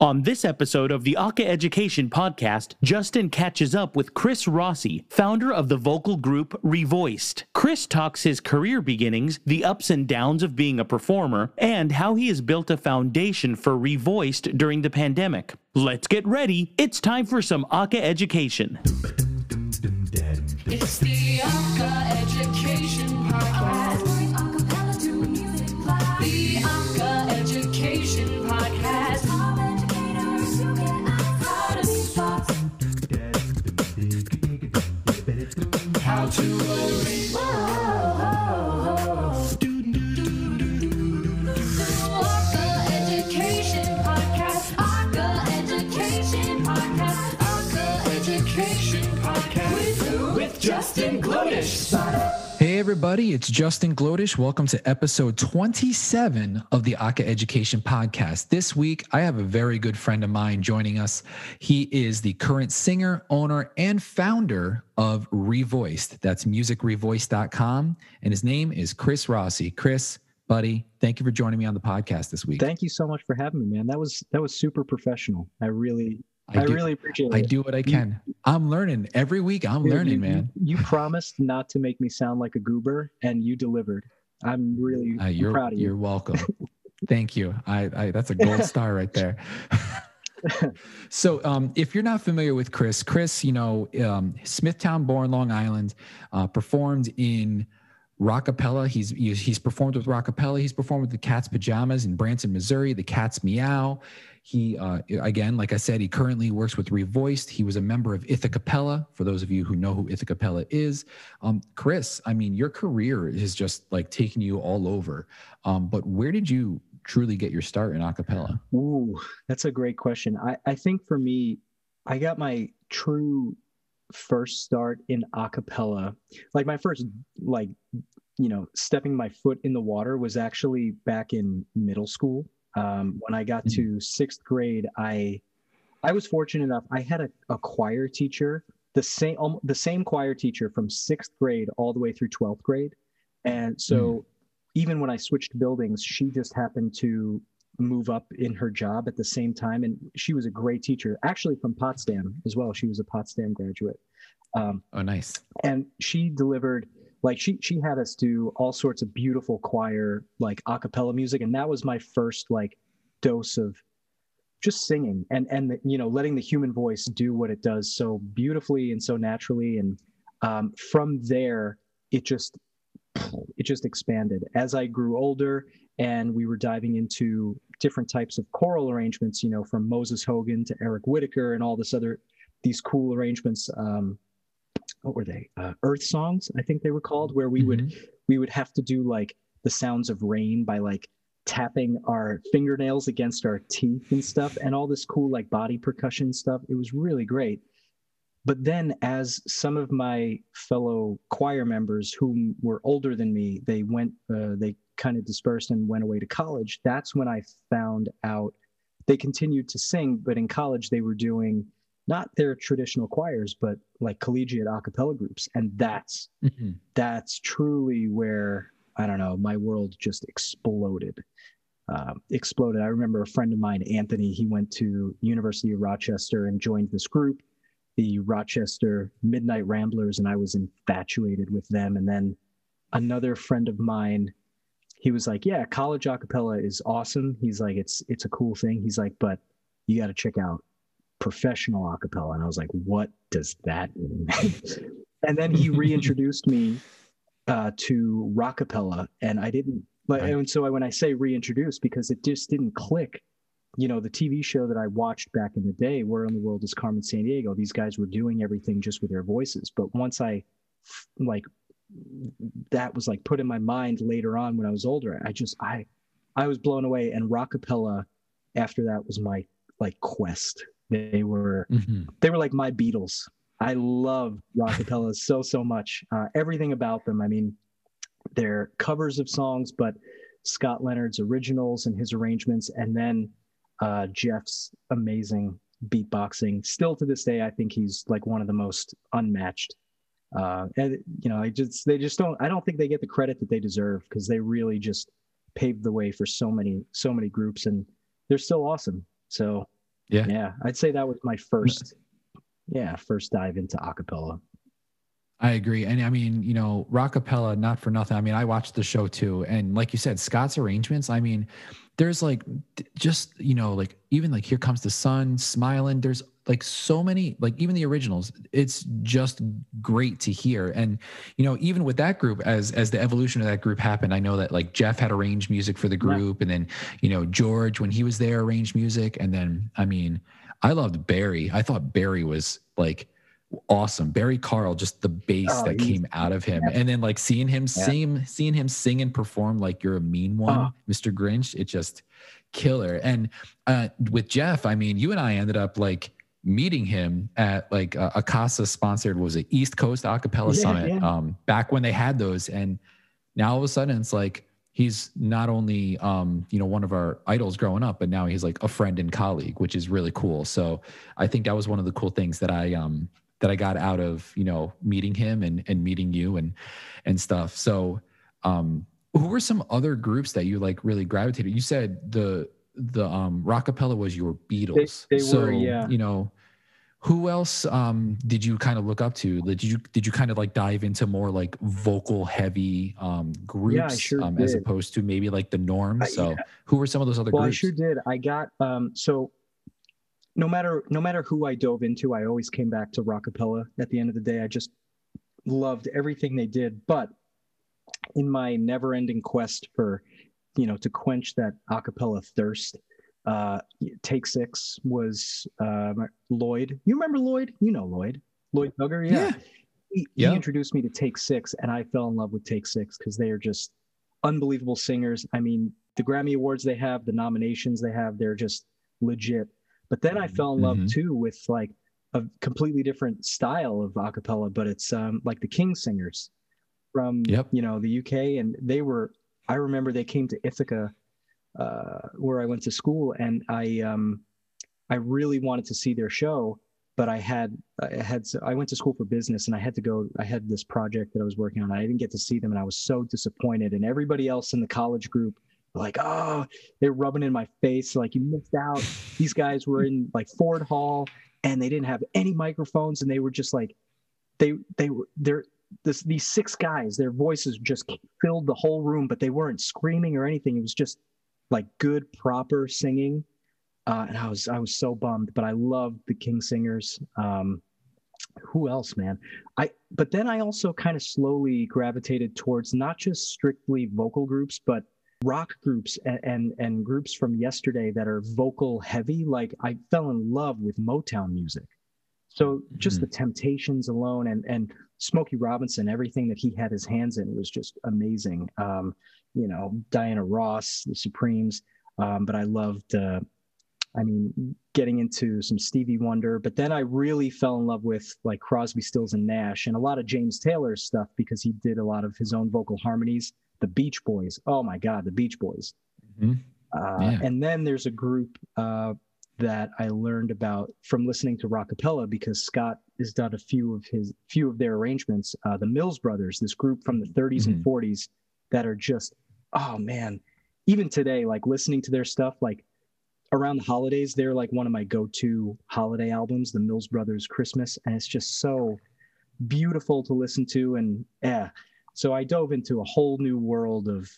On this episode of the Aca-Education Podcast, Justin catches up with Chris Rossi, founder of the vocal group ReVoiced. Chris talks his career beginnings, the ups and downs of being a performer, and how he has built a foundation for ReVoiced during the pandemic. Let's get ready. It's time for some Aca-Education. It's the Aca-Education With, with Justin Glodish. Everybody, it's Justin Glodish. Welcome to episode 27 of the Aca-Education Podcast. This week, I have a very good friend of mine joining us. He is the current singer, owner, and founder of ReVoiced. That's musicrevoiced.com. And his name is Chris Rossi. Chris, buddy, thank you for joining me on the podcast this week. Thank you so much for having me, man. That was that was super professional. I really I, do- really appreciate I it. do what I can. I'm learning every week. I'm Dude, learning, you- man. You, you promised not to make me sound like a goober, and you delivered. I'm really Uh, you're proud of you. You're welcome. Thank you. I, I that's a gold star right there. so, um, if you're not familiar with Chris, Chris, you know, um, Smithtown born, Long Island, uh, performed in Rockapella. He's he's performed with Rockapella. He's performed with the Cats Pajamas in Branson, Missouri. The Cats Meow. He uh, again, like I said, he currently works with ReVoiced. He was a member of Ithaca For those of you who know who Ithaca is, um, Chris, I mean, your career is just like taking you all over. Um, but where did you truly get your start in acapella? Ooh, that's a great question. I I think for me, I got my true first start in a cappella. Like my first like you know stepping my foot in the water was actually back in middle school. Um, when I got to sixth grade, I I was fortunate enough. I had a, a choir teacher, the same um, the same choir teacher from sixth grade all the way through twelfth grade, and so even when I switched buildings, she just happened to move up in her job at the same time, and she was a great teacher, actually from Potsdam as well. She was a Potsdam graduate. Um, Oh, nice. and she delivered like she she had us do all sorts of beautiful choir like a cappella music and that was my first like dose of just singing and and the, you know letting the human voice do what it does so beautifully and so naturally and um, from there it just it just expanded as i grew older and we were diving into different types of choral arrangements you know from moses hogan to Eric Whitacre and all this other these cool arrangements um, what were they? Uh, earth songs i think they were called where we would we would have to do like the sounds of rain by like tapping our fingernails against our teeth and stuff and all this cool like body percussion stuff. It was really great. But then as some of my fellow choir members who were older than me they went uh, they kind of dispersed and went away to college that's when i found out they continued to sing but in college they were doing not their traditional choirs but like collegiate a cappella groups and that's Mhm. that's truly where I don't know my world just exploded. Um, exploded. I remember a friend of mine, Anthony. He went to University of Rochester and joined this group, the Rochester Midnight Ramblers, and I was infatuated with them. And then another friend of mine, he was like, "Yeah, college a cappella is awesome." He's like, "It's it's a cool thing." He's like, "But you got to check out professional a cappella." And I was like, "What does that mean?" and then he reintroduced me uh, to rockapella, and I didn't. Like, Right. and so I, when I say reintroduced, because it just didn't click. You know, the TV show that I watched back in the day, "Where in the World is Carmen Sandiego?" These guys were doing everything just with their voices. But once I, like, that was like put in my mind later on when I was older. I just I, I was blown away, and rockapella after that was my like quest. They were Mhm. they were like my Beatles. I love rockapellas so so much. Uh, everything about them. I mean, they're covers of songs, but Scott Leonard's originals and his arrangements, and then uh, Jeff's amazing beatboxing. Still to this day, I think he's like one of the most unmatched. Uh, and you know, I just they just don't. I don't think they get the credit that they deserve because they really just paved the way for so many so many groups, and they're still awesome. So Yeah. yeah. I'd say that was my first, yeah, first dive into acapella. I agree. And I mean, you know, rockapella, not for nothing. I mean, I watched the show too. And like you said, Scott's arrangements, I mean, there's like just, you know, like even like Here Comes the Sun, Smiling, there's like so many, like even the originals, it's just great to hear. And, you know, even with that group, as as the evolution of that group happened, I know that like Jeff had arranged music for the group, and then, you know, George, when he was there, arranged music. And then, I mean, I loved Barry. I thought Barry was like awesome. Barry Carl, just the bass Oh, that came out of him, and then like seeing him sing, seeing him sing and perform like you're a mean one, Oh. Mr. Grinch. It just killer. And uh, with Jeff, I mean, you and I ended up like meeting him at like uh, a CASA sponsored was it East Coast Acapella Yeah, Summit yeah. um, back when they had those, and now all of a sudden it's like he's not only um, you know one of our idols growing up, but now he's like a friend and colleague, which is really cool. So I think that was one of the cool things that I um that I got out of you know meeting him and and meeting you and and stuff. So um who were some other groups that you like really gravitated? You said the the um rockapella was your Beatles. they so were, yeah. you know who else um did you kind of look up to? Did you did you kind of like dive into more like vocal heavy um groups sure um as opposed to maybe like the norm? Uh, So who were some of those other groups? Well, I sure did. I got um so no matter no matter who I dove into, I always came back to rockapella at the end of the day. I just loved everything they did. But in my never-ending quest for, you know, to quench that acapella thirst, uh Take Six was uh Lloyd. You remember Lloyd? You know Lloyd. Lloyd Duggar, yeah. Yeah. He, Yeah. he introduced me to Take Six, and I fell in love with Take Six because they are just unbelievable singers. I mean, the Grammy Awards they have, the nominations they have, they're just legit. But then I fell in love Mhm. too with like a completely different style of acapella, but it's um, like the King Singers from Yep. you know the UK, and they were. I remember they came to Ithaca, uh, where I went to school, and I um, I really wanted to see their show, but I had I had I went to school for business, and I had to go. I had this project that I was working on. I didn't get to see them, and I was so disappointed. And everybody else in the college group, like, oh, they're rubbing in my face, like you missed out. These guys were in like Ford Hall, and they didn't have any microphones, and they were just like, they they were they're this these six guys. Their voices just filled the whole room, but they weren't screaming or anything. It was just like good proper singing uh, and I was I was so bummed, but I loved the King Singers. Um, who else, man? I but then I also kind of slowly gravitated towards not just strictly vocal groups, but rock groups and, and and groups from yesterday that are vocal heavy. Like I fell in love with Motown music. So just Mhm. the Temptations alone and and Smokey Robinson, everything that he had his hands in was just amazing. Um, you know, Diana Ross, the Supremes. Um, but I loved uh, I mean, getting into some Stevie Wonder, but then I really fell in love with like Crosby, Stills, and Nash, and a lot of James Taylor's stuff because he did a lot of his own vocal harmonies. The Beach Boys, oh my God, the Beach Boys. Mhm. Uh, Yeah. And then there's a group uh, that I learned about from listening to rockapella because Scott has done a few of his few of their arrangements. Uh, the Mills Brothers, this group from the 30s and 40s that are just oh man, even today, like listening to their stuff, like around the holidays, they're like one of my go-to holiday albums, the Mills Brothers Christmas, and it's just so beautiful to listen to. And yeah, so I dove into a whole new world of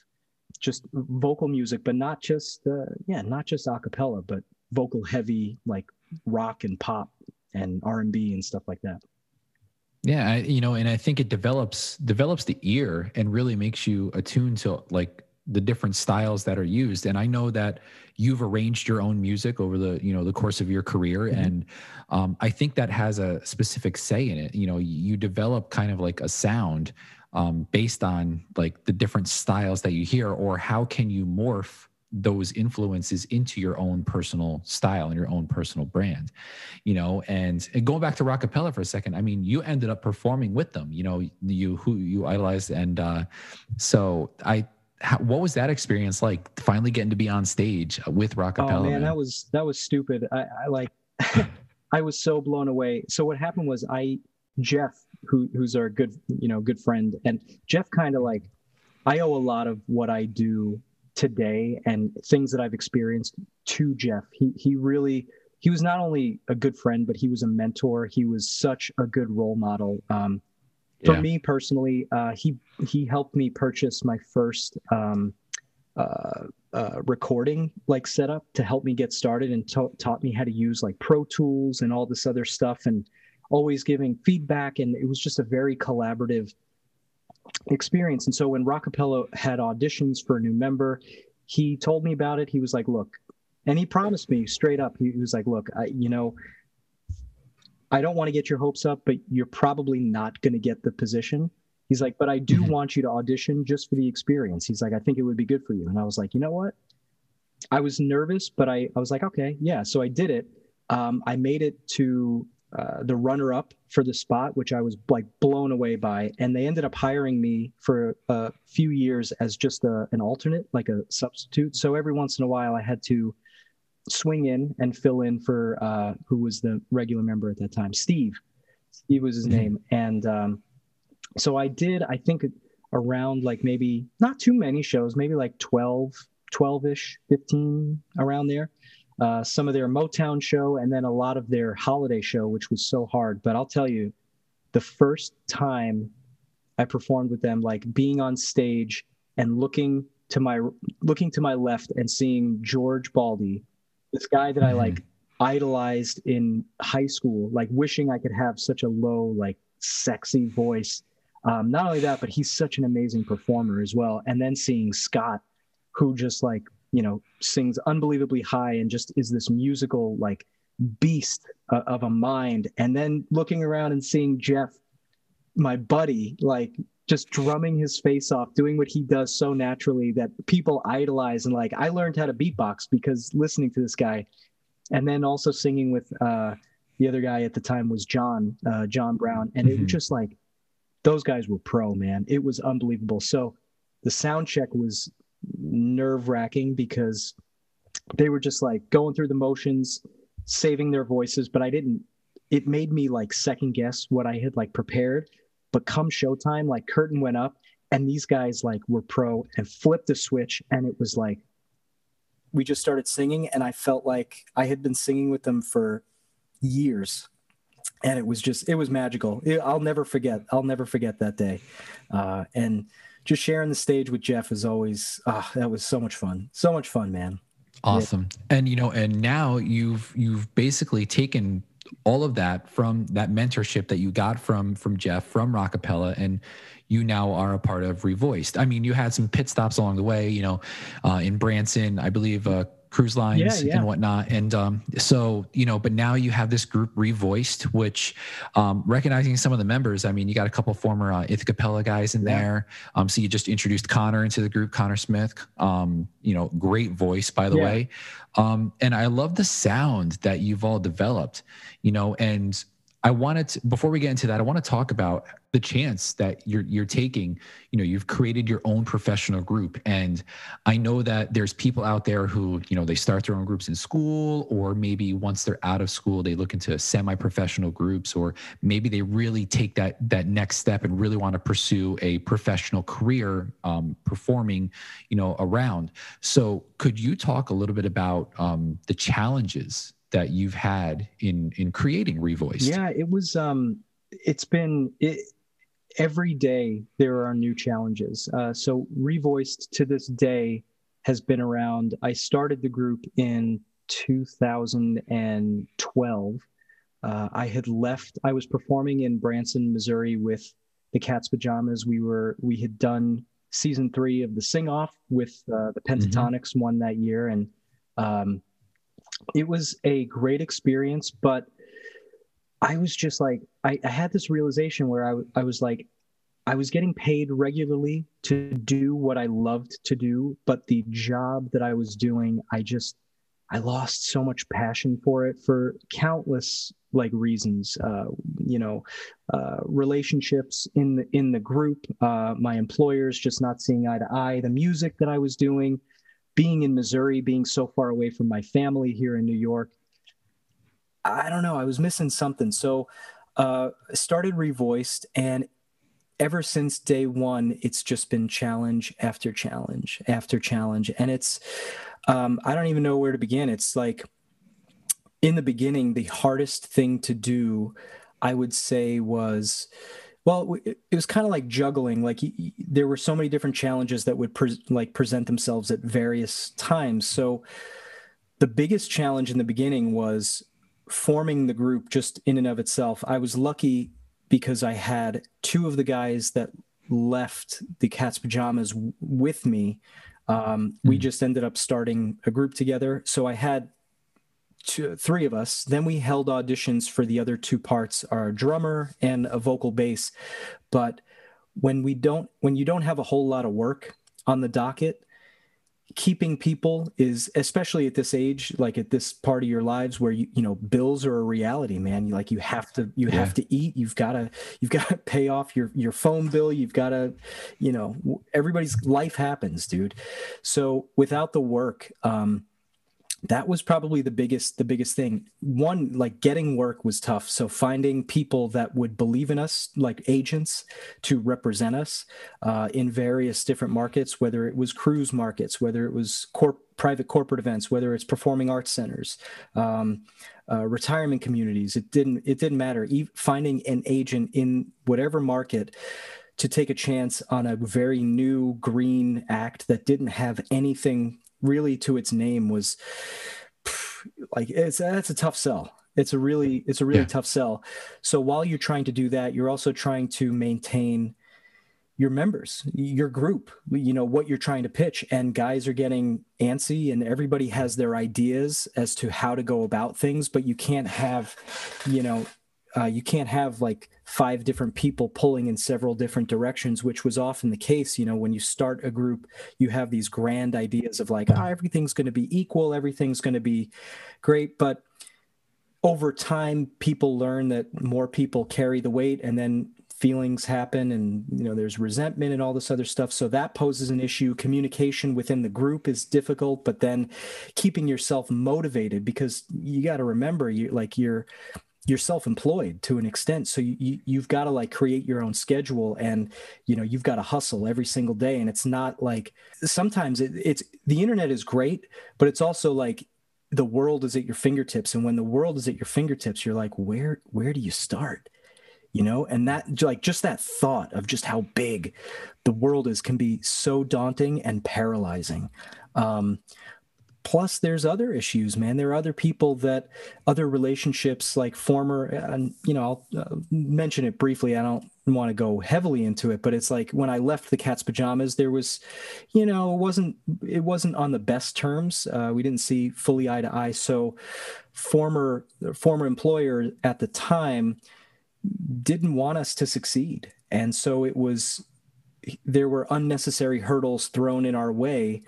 just vocal music, but not just uh, yeah, not just a cappella, but vocal heavy like rock and pop and R and stuff like that. Yeah, I, you know, and I think it develops develops the ear and really makes you attuned to like the different styles that are used. And I know that you've arranged your own music over the you know the course of your career, Mhm. and um, I think that has a specific say in it. You know, you develop kind of like a sound um, based on like the different styles that you hear, or how can you morph those influences into your own personal style and your own personal brand you know and, and going back to rockapella for a second i mean you ended up performing with them you know you who you idolized and uh so i how, what was that experience like finally getting to be on stage with rockapella Oh man, man? that was that was stupid. I, I like I was so blown away. So what happened was I Jeff, who who's our good you know good friend, and Jeff kind of like I owe a lot of what I do today and things that I've experienced to Jeff. He he really he was not only a good friend, but he was a mentor. He was such a good role model. Um, for Yeah. me personally, uh, he he helped me purchase my first um, uh, uh, recording like setup to help me get started and ta- taught me how to use like Pro Tools and all this other stuff and always giving feedback. And it was just a very collaborative experience. And so when Rockapella had auditions for a new member, he told me about it. He was like, "Look," and he promised me straight up. He, was like, "Look, I, you know." I don't want to get your hopes up, but you're probably not going to get the position. He's like, but I do Mhm. want you to audition just for the experience. He's like, I think it would be good for you. And I was like, you know what? I was nervous, but I, I was like, okay, yeah. So I did it. Um, I made it to uh, the runner up for the spot, which I was like blown away by. And they ended up hiring me for a few years as just a, an alternate, like a substitute. So every once in a while, I had to swing in and fill in for uh, who was the regular member at that time, Steve. Steve was his Mhm. name, and um, so I did. I think around like maybe not too many shows, maybe like 12, 12-ish, 15 around there. Uh, some of their Motown show, and then a lot of their holiday show, which was so hard. But I'll tell you, the first time I performed with them, like being on stage and looking to my looking to my left and seeing George Baldi, this guy that I like idolized in high school, like wishing I could have such a low, like sexy voice. Um, not only that, but he's such an amazing performer as well. And then seeing Scott, who just like you know sings unbelievably high and just is this musical like beast uh, of a mind. And then looking around and seeing Jeff, my buddy, like just drumming his face off, doing what he does so naturally that people idolize. And like, I learned how to beatbox because listening to this guy, and then also singing with uh, the other guy at the time was John, uh, John Brown, and it Mhm. was just like those guys were pro, man. It was unbelievable. So the sound check was nerve wracking because they were just like going through the motions, saving their voices, but I didn't. It made me like second guess what I had like prepared. But come showtime, like curtain went up, and these guys like were pro and flipped the switch, and it was like we just started singing, and I felt like I had been singing with them for years, and it was just it was magical. It- I'll never forget. I'll never forget that day, uh, and just sharing the stage with Jeff is always ah, that was so much fun. So much fun, man. Awesome. And you know, and now you've you've basically taken all of that from that mentorship that you got from from Jeff from Rockapella and you now are a part of ReVoiced. I mean, you had some pit stops along the way, you know, uh, in Branson, I believe uh cruise lines Yeah, yeah. and whatnot. And um, so, you know, but now you have this group ReVoiced, which um, recognizing some of the members, I mean, you got a couple former uh, Ithacappella guys in Yeah. there. Um, so you just introduced Connor into the group, Connor Smith. Um, you know, great voice, by the way. Um, and I love the sound that you've all developed, you know, and I wanted to, before we get into that, I want to talk about the chance that you're you're taking. You know, you've created your own professional group, and I know that there's people out there who, you know, they start their own groups in school, or maybe once they're out of school, they look into semi-professional groups, or maybe they really take that that next step and really want to pursue a professional career um, performing, you know, around. So, could you talk a little bit about um, the challenges that you've had in in creating ReVoiced? Yeah, it was. Um, it's been it, every day there are new challenges. Uh, so ReVoiced to this day has been around. I started the group in 2012. Uh, I had left. I was performing in Branson, Missouri, with the Cat's Pajamas. We were we had done season three of the Sing Off with uh, the Pentatonix one that year, and um, it was a great experience. But I was just like, I, I had this realization where I was like, I was getting paid regularly to do what I loved to do, but the job that I was doing, I just, I lost so much passion for it for countless like reasons. Uh, you know, uh, relationships in the in the group, uh, my employers just not seeing eye to eye, the music that I was doing, being in Missouri, being so far away from my family here in New York. I don't know. I was missing something. So uh, I started ReVoiced, and ever since day one, it's just been challenge after challenge after challenge. And it's, um, I don't even know where to begin. It's like in the beginning, the hardest thing to do, I would say, was well, it, it was kind of like juggling. Like y- y- there were so many different challenges that would pre- like present themselves at various times. So the biggest challenge in the beginning was forming the group just in and of itself. I was lucky because I had two of the guys that left the Cat's Pajamas w- with me. Um, We Mhm. just ended up starting a group together. So I had two, three of us. Then we held auditions for the other two parts, our drummer and a vocal bass. But when we don't, when you don't have a whole lot of work on the docket, keeping people is especially at this age like at this part of your lives where you you know bills are a reality man you like you have to you Yeah. have to eat you've got to you've got to pay off your your phone bill you've got to you know everybody's life happens dude so without the work um that was probably the biggest the biggest thing. One like getting work was tough. So finding people that would believe in us like agents to represent us uh, in various different markets whether it was cruise markets whether it was corp- private corporate events whether it's performing arts centers um, uh, retirement communities. It didn't it didn't matter. E- finding an agent in whatever market to take a chance on a very new green act that didn't have anything really to its name was like it's that's a tough sell. It's a really it's a really Yeah. tough sell. So while you're trying to do that you're also trying to maintain your members your group you know what you're trying to pitch. And guys are getting antsy and everybody has their ideas as to how to go about things but you can't have you know uh, you can't have like five different people pulling in several different directions which was often the case you know when you start a group you have these grand ideas of like ah, everything's going to be equal everything's going to be great but over time people learn that more people carry the weight and then feelings happen and you know there's resentment and all this other stuff. So that poses an issue. Communication within the group is difficult but then keeping yourself motivated because you got to remember you like you're you're self-employed to an extent. So you, you you've got to like create your own schedule and you know you've got to hustle every single day. And it's not like sometimes it, it's the internet is great but it's also like the world is at your fingertips. And when the world is at your fingertips you're like where where do you start? You know? And that like just that thought of just how big the world is can be so daunting and paralyzing. Um plus there's other issues man. There are other people that other relationships like former and you know i'll uh, mention it briefly. I don't want to go heavily into it but it's like when i left the cat's pajamas there was you know it wasn't it wasn't on the best terms. Uh, we didn't see fully eye to eye. So former former employer at the time didn't want us to succeed. And so it was there were unnecessary hurdles thrown in our way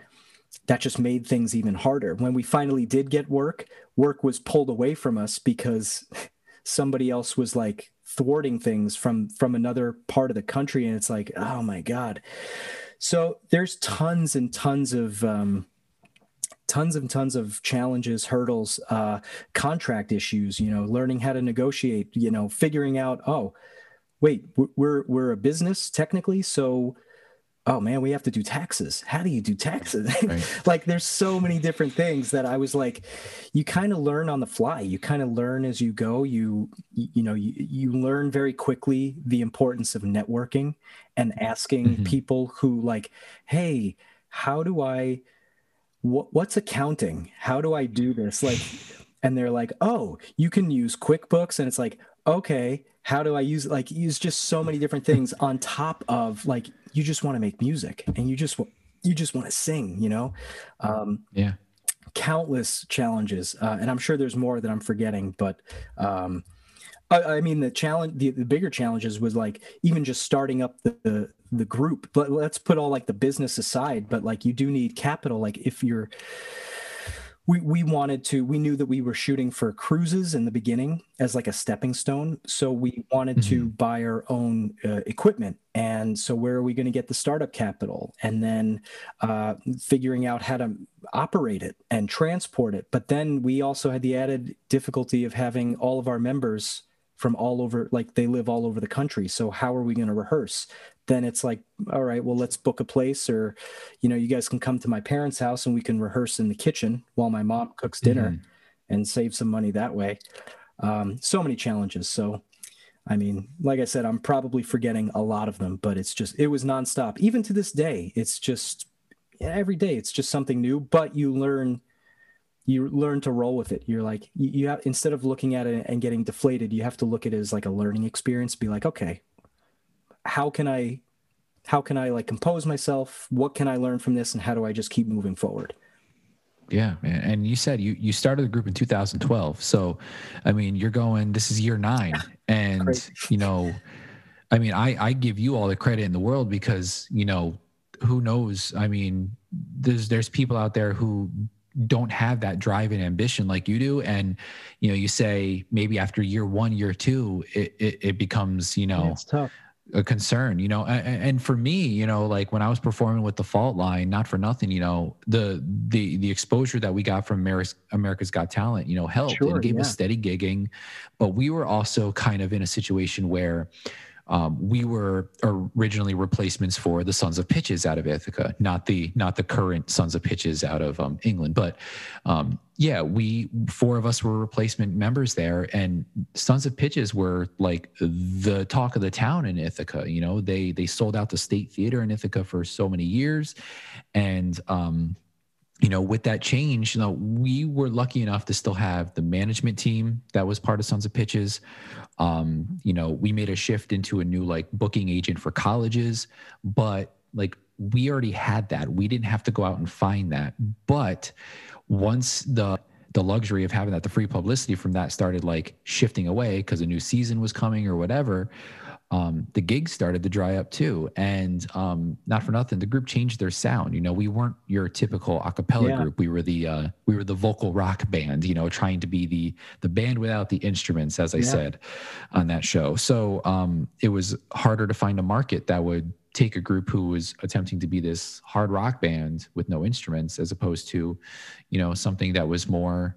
that just made things even harder. When we finally did get work work was pulled away from us because somebody else was like thwarting things from from another part of the country and it's like oh my god. So there's tons and tons of um tons and tons of challenges hurdles uh contract issues you know learning how to negotiate you know figuring out oh wait we're we're a business technically so oh man we have to do taxes. How do you do taxes? Right. like there's so many different things that i was like you kind of learn on the fly. You kind of learn as you go. You you know you, you learn very quickly the importance of networking and asking Mhm. people who like hey how do i what, what's accounting? How do i do this? Like and they're like oh you can use quickbooks. And it's like okay how do i use like use just so many different things on top of like you just want to make music and you just you just want to sing you know? Um Yeah. countless challenges uh, and i'm sure there's more that i'm forgetting but um I, I mean the challenge the, the bigger challenges was like even just starting up the, the the group. But let's put all like the business aside but like you do need capital. Like if you're we we wanted to we knew that we were shooting for cruises in the beginning as like a stepping stone. So we wanted to buy our own uh, equipment. And so where are we going to get the startup capital? And then uh, figuring out how to operate it and transport it. But then we also had the added difficulty of having all of our members from all over like they live all over the country. So how are we going to rehearse then it's like all right well let's book a place or you know you guys can come to my parents house and we can rehearse in the kitchen while my mom cooks dinner and save some money that way. Um, so many challenges. So, I mean, like I said, I'm probably forgetting a lot of them, but it's just, it was nonstop. Even to this day, it's just every day, it's just something new, but you learn. You learn to roll with it. You're like you, you have instead of looking at it and getting deflated, you have to look at it as like a learning experience. Be like, okay, how can I how can I like compose myself? What can I learn from this, and how do I just keep moving forward? Yeah, man. And you said you you started the group in 2012. So, I mean, you're going. This is year nine, and Crazy. you know, I mean, I I give you all the credit in the world because you know, who knows? I mean, there's there's people out there who don't have that drive and ambition like you do and you know you say maybe after year one year two it it, it becomes you know Yeah, it's tough. A concern you know and, and for me you know like when i was performing with the fault line not for nothing you know the the the exposure that we got from america's, america's got talent you know helped Sure, and gave yeah. us steady gigging but we were also kind of in a situation where um, we were originally replacements for the Sons of Pitches out of Ithaca, not the not the current Sons of Pitches out of um, England. But um, yeah, we four of us were replacement members there, and Sons of Pitches were like the talk of the town in Ithaca. You know, they they sold out the State Theater in Ithaca for so many years, and um, you know, with that change, you know, we were lucky enough to still have the management team that was part of Sons of Pitches. Um, you know, we made a shift into a new like booking agent for colleges, but like we already had that. We didn't have to go out and find that. But once the the luxury of having that, the free publicity from that started like shifting away because a new season was coming or whatever. Um, the gigs started to dry up too, and um, not for nothing, the group changed their sound. You know, we weren't your typical a cappella Yeah. group. We were the uh, we were the vocal rock band. You know, trying to be the the band without the instruments, as I Yeah. said on that show. So um, it was harder to find a market that would take a group who was attempting to be this hard rock band with no instruments, as opposed to, you know, something that was more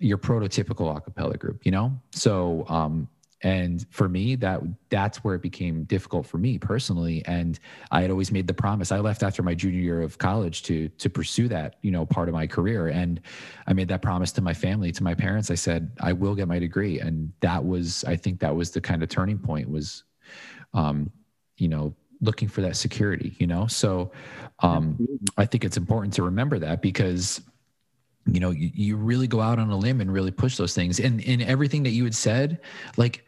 your prototypical a cappella group. You know, so um, and for me that that's where it became difficult for me personally. And i had always made the promise i left after my junior year of college to to pursue that you know part of my career. And i made that promise to my family to my parents. I said i will get my degree. And that was i think that was the kind of turning point was um you know looking for that security you know? So um i think it's important to remember that because you know you, you really go out on a limb and really push those things. And in everything that you had said like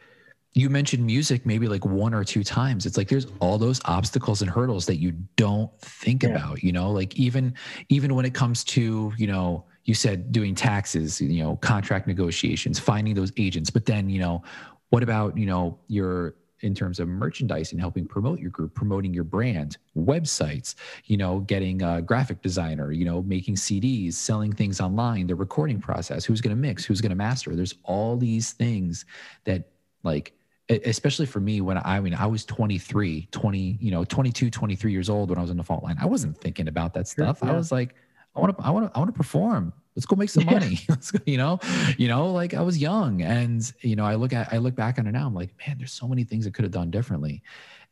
you mentioned music maybe like one or two times. It's like there's all those obstacles and hurdles that you don't think Yeah. about you know? Like even even when it comes to you know you said doing taxes you know contract negotiations finding those agents. But then you know what about you know your in terms of merchandise and helping promote your group promoting your brand websites you know getting a graphic designer you know making cds selling things online the recording process who's going to mix who's going to master. There's all these things that like especially for me when i mean i was 23 20 you know 22 23 years old when i was in the fault line. I wasn't thinking about that Sure, stuff. I was like i want to i want to i want to perform let's go make some money. Let's go, you know you know like i was young and you know i look at i look back on it now i'm like man there's so many things i could have done differently.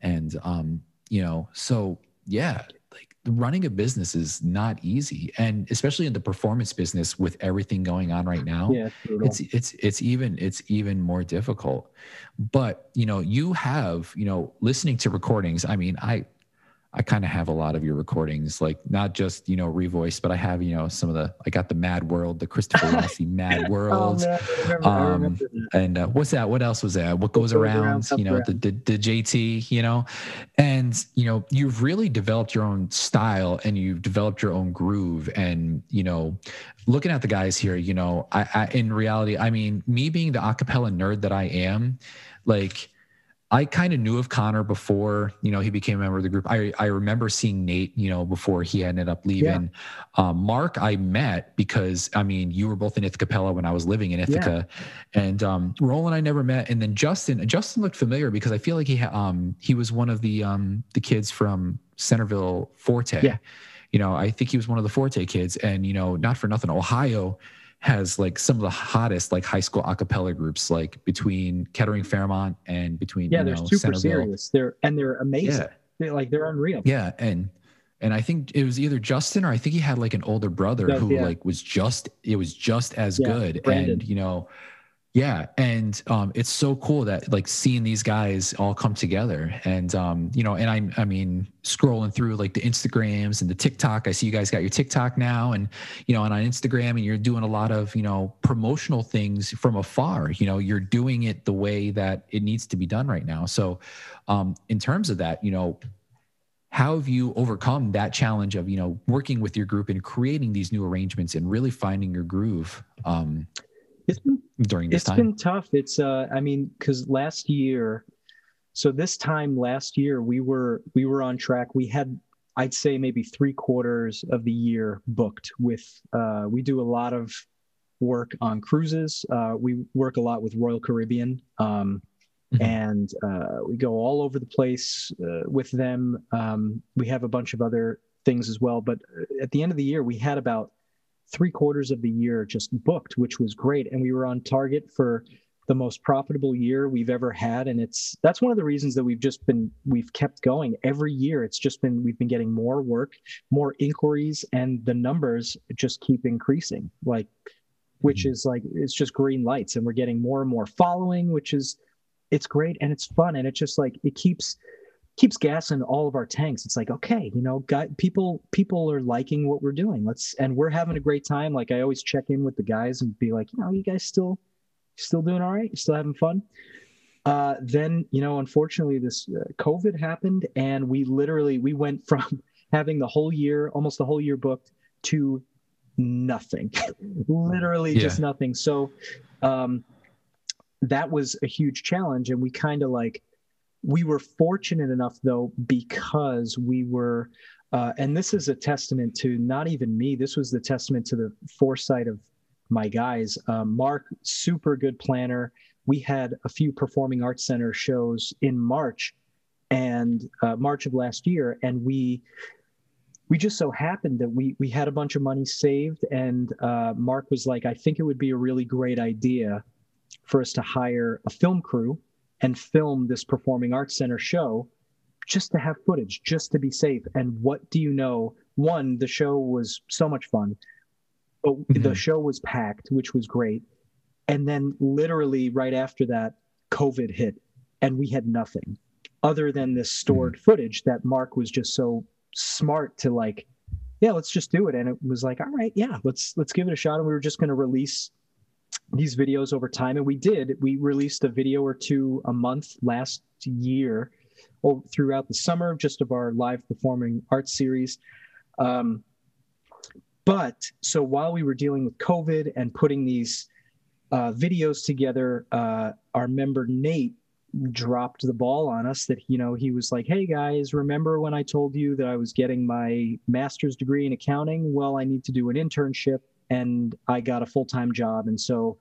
And um you know so yeah like running a business is not easy. And especially in the performance business with everything going on right now Yeah, it's it's it's even it's even more difficult. But you know you have you know listening to recordings i mean i i kind of have a lot of your recordings like not just you know revoice but i have you know some of the i got the mad world the christopher rossi mad Oh, world man, I remember, um, and uh, what's that? What else was that? What goes goes around? around, you know, comes the, the the JT. You know, and you know, you've really developed your own style and you've developed your own groove. And you know, looking at the guys here, you know, I, I in reality, I mean, me being the acapella nerd that I am, like. I kind of knew of Connor before, you know, he became a member of the group. I, I remember seeing Nate, you know, before he ended up leaving. Um, Mark, I met because, I mean, you were both in Ithaca when I was living in Ithaca. And um, Roland, I never met. And then Justin, Justin looked familiar because I feel like he, ha- um, he was one of the, um, the kids from Centerville Forte. Yeah. You know, I think he was one of the Forte kids. And, you know, not for nothing, Ohio has like some of the hottest like high school a cappella groups, like between Kettering Fairmont and between, Yeah, you they're know, super Centerville. serious. They're and they're amazing. Yeah. They're like they're unreal. Yeah, and and I think it was either Justin or I think he had like an older brother who yeah. like was just it was just as Yeah, good. Brandon. And you know, yeah, and um, it's so cool that like seeing these guys all come together, and um, you know, and I, I mean, scrolling through like the Instagrams and the TikTok. I see you guys got your TikTok now, and you know, and on Instagram, and you're doing a lot of you know promotional things from afar. You know, you're doing it the way that it needs to be done right now. So, um, in terms of that, you know, how have you overcome that challenge of you know working with your group and creating these new arrangements and really finding your groove um, It's been during this it's time? been tough it's uh i mean because last year so this time last year we were we were on track we had i'd say maybe three quarters of the year booked with uh we do a lot of work on cruises uh we work a lot with royal caribbean um Mhm. and uh we go all over the place uh, with them um we have a bunch of other things as well but uh, at the end of the year we had about three quarters of the year just booked, which was great. And we were on target for the most profitable year we've ever had. And it's that's one of the reasons that we've just been we've kept going every year. It's just been we've been getting more work, more inquiries, and the numbers just keep increasing. Like which Mhm. is like it's just green lights and we're getting more and more following, which is it's great and it's fun and it's just like it keeps keeps gas in all of our tanks. It's like, okay, you know, guy, people people are liking what we're doing. Let's and we're having a great time. Like I always check in with the guys and be like, you know, you guys still still doing all right? You still having fun? Uh, then you know, unfortunately, this uh, COVID happened, and we literally we went from having the whole year, almost the whole year booked, to nothing, literally Yeah. just nothing. So um, that was a huge challenge, and we kind of like we were fortunate enough though because we were uh, and this is a testament to not even me this was the testament to the foresight of my guys. Um, mark super good planner. We had a few performing arts center shows in march and uh, march of last year and we we just so happened that we we had a bunch of money saved and uh, mark was like i think it would be a really great idea for us to hire a film crew and film this performing arts center show just to have footage just to be safe. And what do you know? One the show was so much fun. But the Mhm. show was packed which was great. And then literally right after that covid hit and we had nothing other than this stored footage that mark was just so smart to like yeah let's just do it. And it was like all right yeah let's let's give it a shot. And we were just going to release these videos over time and we did. We released a video or two a month last year or throughout the summer just of our live performing arts series. Um, but so while we were dealing with covid and putting these uh, videos together uh, our member nate dropped the ball on us that you know he was like hey guys remember when i told you that i was getting my master's degree in accounting? Well i need to do an internship and I got a full time job. And so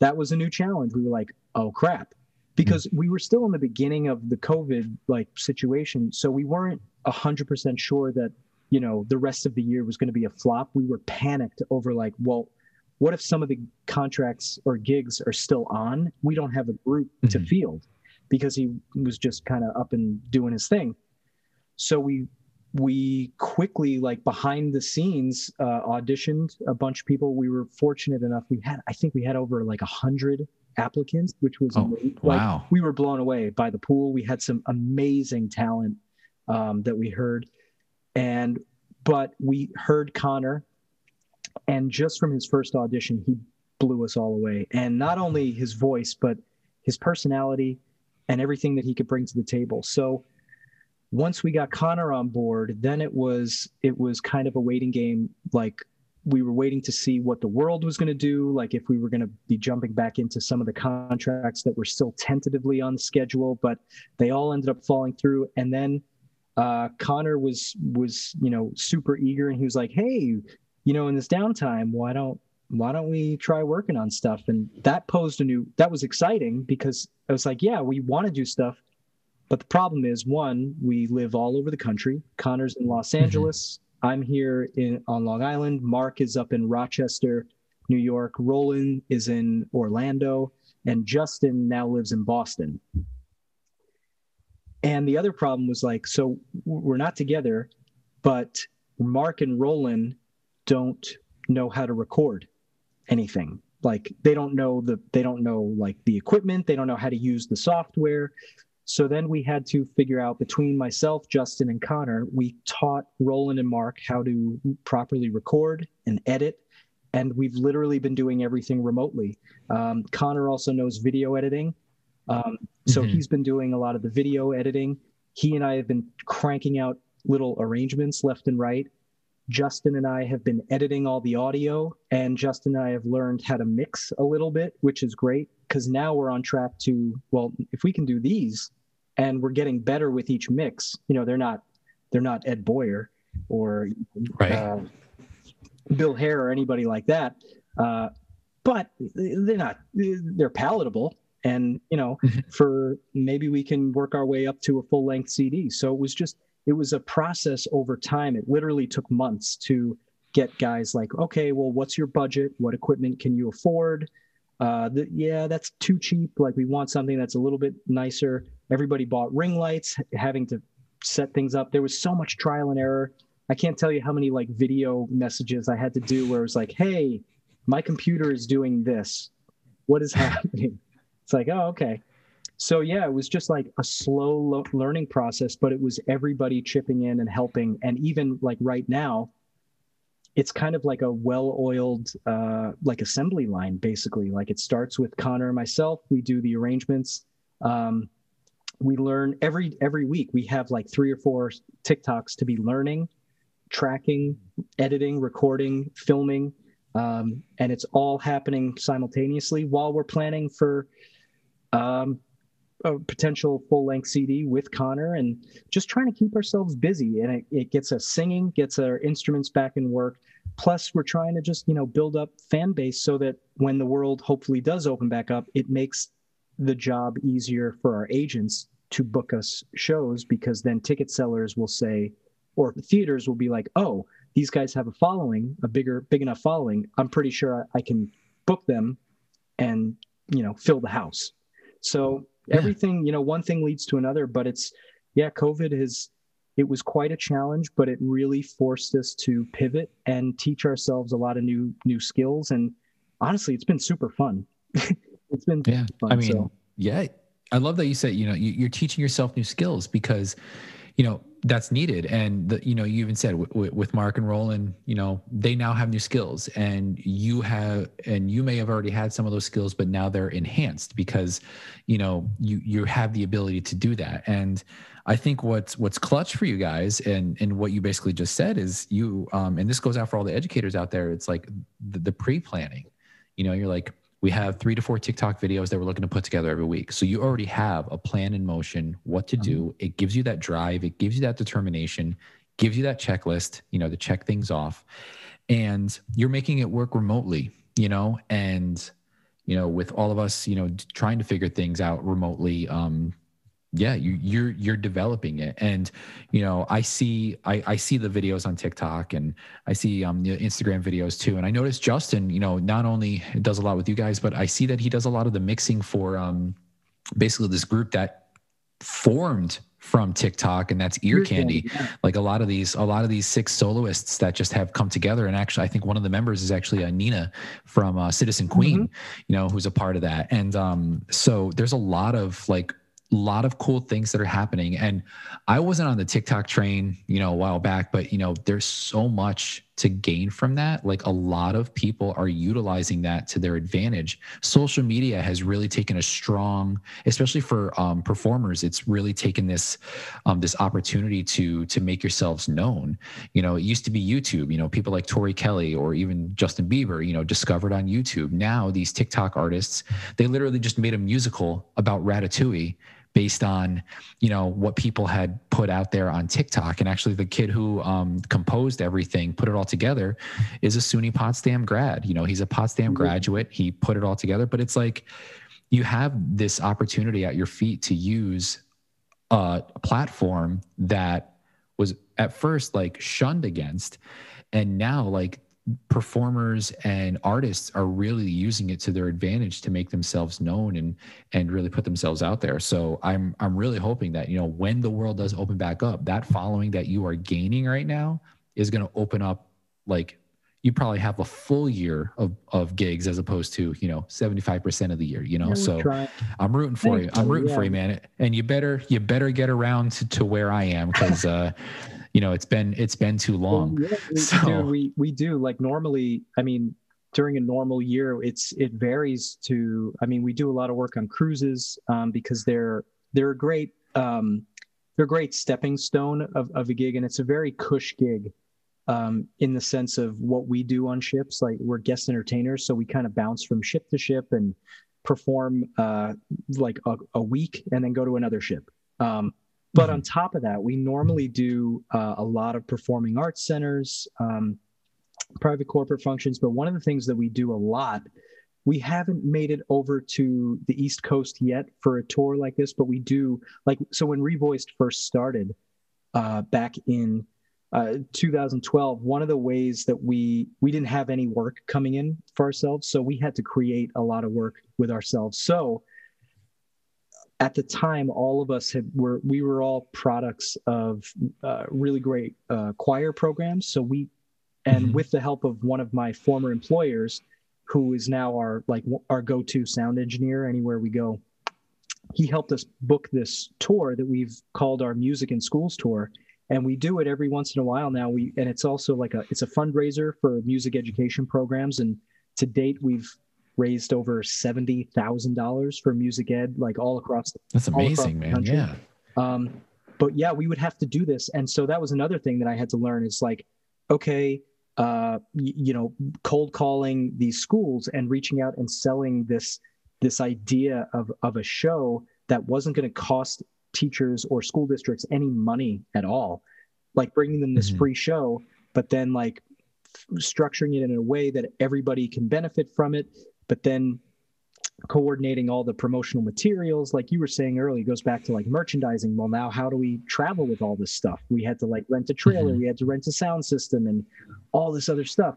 that was a new challenge. We were like, oh crap. Because we were still in the beginning of the COVID like situation. So we weren't hundred percent sure that, you know, the rest of the year was going to be a flop. We were panicked over like, well, what if some of the contracts or gigs are still on? We don't have a group to Mhm. field because he was just kind of up and doing his thing. So we we quickly like behind the scenes uh, auditioned a bunch of people. We were fortunate enough we had i think we had over like a hundred applicants which was Oh, like wow. we were blown away by the pool. We had some amazing talent um, that we heard. And but we heard connor and just from his first audition he blew us all away. And not only his voice but his personality and everything that he could bring to the table. So once we got Connor on board, then it was it was kind of a waiting game. Like we were waiting to see what the world was going to do. Like if we were going to be jumping back into some of the contracts that were still tentatively on schedule, but they all ended up falling through. And then uh, Connor was was you know super eager, and he was like, "Hey, you know, in this downtime, why don't why don't we try working on stuff?" And that posed a new that was exciting because I was like, "Yeah, we want to do stuff." But the problem is, one, we live all over the country. Connor's in Los mm-hmm. Angeles. I'm here in on Long Island. Mark is up in Rochester, New York. Roland is in Orlando, and Justin now lives in Boston. And the other problem was like, so we're not together, but Mark and Roland don't know how to record anything. Like they don't know the they don't know like the equipment, they don't know how to use the software. So then we had to figure out between myself, Justin, and Connor, we taught Roland and Mark how to properly record and edit. And we've literally been doing everything remotely. Um, Connor also knows video editing. Um, so Mhm. he's been doing a lot of the video editing. He and I have been cranking out little arrangements left and right. Justin and I have been editing all the audio, and Justin and I have learned how to mix a little bit, which is great because now we're on track to, well, if we can do these and we're getting better with each mix, you know, they're not, they're not Ed Boyer or Right. uh, Bill Hare or anybody like that. Uh, but they're not, they're palatable. And, you know, Mhm. for maybe we can work our way up to a full length CD. So it was just, it was a process over time. It literally took months to get guys like, okay, well, what's your budget? What equipment can you afford? Uh, the, yeah, that's too cheap. Like we want something that's a little bit nicer. Everybody bought ring lights, having to set things up. There was so much trial and error. I can't tell you how many like video messages I had to do where it was like, hey, my computer is doing this. What is happening? It's like, oh, okay. So yeah, it was just like a slow lo- learning process, but it was everybody chipping in and helping. And even like right now, it's kind of like a well-oiled uh, like assembly line, basically. Like it starts with Connor and myself. We do the arrangements. Um, we learn every every week. We have like three or four TikToks to be learning, tracking, editing, recording, filming, um, and it's all happening simultaneously while we're planning for um, a potential full length CD with Connor and just trying to keep ourselves busy. And it, it gets us singing, gets our instruments back in work. Plus, we're trying to just, you know, build up fan base so that when the world hopefully does open back up, it makes the job easier for our agents to book us shows because then ticket sellers will say, or theaters will be like, oh, these guys have a following, a bigger, big enough following. I'm pretty sure I can book them and, you know, fill the house. So Yeah. everything, you know, one thing leads to another, but it's, yeah, COVID has, it was quite a challenge, but it really forced us to pivot and teach ourselves a lot of new, new skills. And honestly, it's been super fun. it's been Yeah. fun. I mean, so. yeah. I love that you said, you know, you, you're teaching yourself new skills because, you know, that's needed. And, the, you know, you even said w- with Mark and Roland, you know, they now have new skills and you have, and you may have already had some of those skills, but now they're enhanced because, you know, you, you have the ability to do that. And I think what's, what's clutch for you guys and, and what you basically just said is you, um, and this goes out for all the educators out there. It's like the, the pre-planning, you know, you're like, we have three to four TikTok videos that we're looking to put together every week. So you already have a plan in motion, what to do. It gives you that drive, it gives you that determination, gives you that checklist, you know, to check things off. And you're making it work remotely, you know, and you know, with all of us, you know, trying to figure things out remotely, um, yeah, you, you're you're developing it, and you know, I see I, I see the videos on TikTok, and I see um the Instagram videos too, and I notice Justin, you know, not only does a lot with you guys, but I see that he does a lot of the mixing for um basically this group that formed from TikTok, and that's Ear Candy like a lot of these a lot of these six soloists that just have come together. And actually i think one of the members is actually uh, nina from uh, citizen queen you know who's a part of that. And um so there's a lot of like lot of cool things that are happening. And i wasn't on the tiktok train you know a while back but you know there's so much to gain from that. Like a lot of people are utilizing that to their advantage. Social media has really taken a strong especially for um, performers it's really taken this um, this opportunity to to make yourselves known. You know it used to be youtube you know people like tori kelly or even justin bieber you know discovered on youtube. Now these tiktok artists they literally just made a musical about ratatouille based on you know what people had put out there on tiktok. And actually the kid who um, composed everything put it all together is a suny potsdam grad. You know he's a potsdam graduate. He put it all together. But it's like you have this opportunity at your feet to use a platform that was at first like shunned against. And now like performers and artists are really using it to their advantage to make themselves known and and really put themselves out there. So i'm i'm really hoping that you know when the world does open back up that following that you are gaining right now is going to open up like you probably have a full year of, of gigs as opposed to you know 75% of the year you know? Yeah, so i'm rooting for you. I'm you, rooting for you man. And you better you better get around to, to where i am because uh you know it's been it's been too Well, long yeah, we, So- we we do like normally. I mean, during a normal year, it's it varies to. I mean, we do a lot of work on cruises um, because they're they're a great um, they're a great stepping stone of, of a gig, and it's a very cush gig um, in the sense of what we do on ships. Like we're guest entertainers, so we kind of bounce from ship to ship and perform uh, like a, a week, and then go to another ship. Um, but on top of that, we normally do uh, a lot of performing arts centers, um, private corporate functions. But one of the things that we do a lot, we haven't made it over to the East Coast yet for a tour like this, but we do like so when ReVoiced first started uh, back in uh, 2012. One of the ways that we we didn't have any work coming in for ourselves, so we had to create a lot of work with ourselves. So at the time all of us had were we were all products of uh, really great uh, choir programs. So we and Mhm. with the help of one of my former employers who is now our like our go-to sound engineer anywhere we go he helped us book this tour that we've called our music in schools tour. And we do it every once in a while now. We and it's also like a it's a fundraiser for music education programs. And to date we've raised over $70,000 for music ed like all across the that's amazing man country. yeah um, but yeah, we would have to do this, and so that was another thing that I had to learn. Is like, okay, uh, y- you know, cold calling these schools and reaching out and selling this this idea of of a show that wasn't going to cost teachers or school districts any money at all, like bringing them this Mhm. free show, but then like structuring it in a way that everybody can benefit from it, but then coordinating all the promotional materials like you were saying earlier goes back to like merchandising. Well now how do we travel with all this stuff? We had to like rent a trailer. Mhm. we had to rent a sound system and all this other stuff.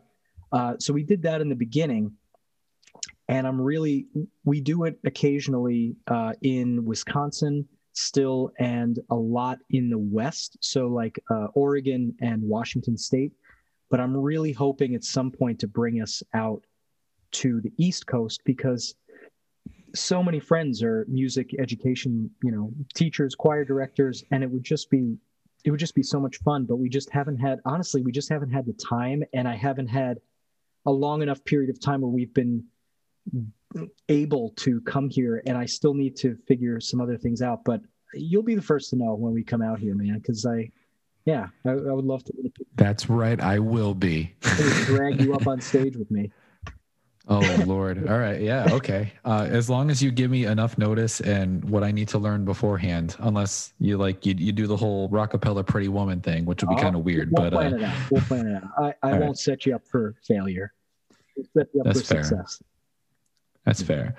Uh, so we did that in the beginning. And i'm really we do it occasionally uh, in wisconsin still and a lot in the west. So like uh, oregon and washington state. But i'm really hoping at some point to bring us out to the east coast because so many friends are music education you know teachers choir directors and it would just be it would just be so much fun but we just haven't had honestly we just haven't had the time and i haven't had a long enough period of time where we've been able to come here and i still need to figure some other things out but you'll be the first to know when we come out here man because i yeah I, I would love to. That's right i will be. Drag you up on stage with me Oh Lord. All right. Yeah. Okay. Uh, as long as you give me enough notice and what I need to learn beforehand, unless you like you, you do the whole rockapella pretty woman thing, which would be Oh, kind of weird. We'll but plan uh, it out. We'll plan it out. I, I won't right. set you up for failure. We'll set you up That's for fair. success. that's fair.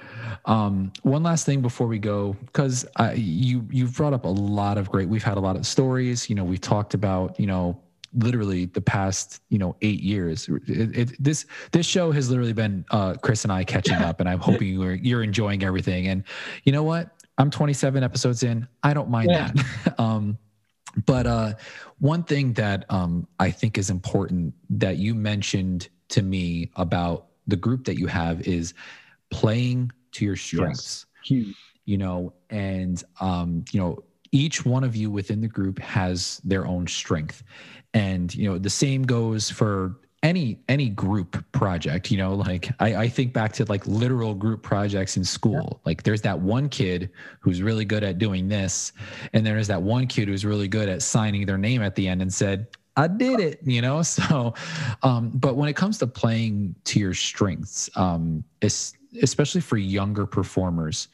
Um, one last thing before we go, because you you've brought up a lot of great. We've had a lot of stories. You know, we've talked about you know literally the past you know eight years. It, it, this this show has literally been uh, Chris and I catching up, and I'm hoping you're you're enjoying everything. And you know what? I'm 27 episodes in. I don't mind Yeah. that. um, but uh, one thing that um, I think is important that you mentioned to me about the group that you have is playing to your strengths Huge. you know and um you know each one of you within the group has their own strength and you know the same goes for any any group project you know like i, I think back to like literal group projects in school. Like there's that one kid who's really good at doing this and there's that one kid who's really good at signing their name at the end and said i did it you know? So um but when it comes to playing to your strengths um es- especially for younger performers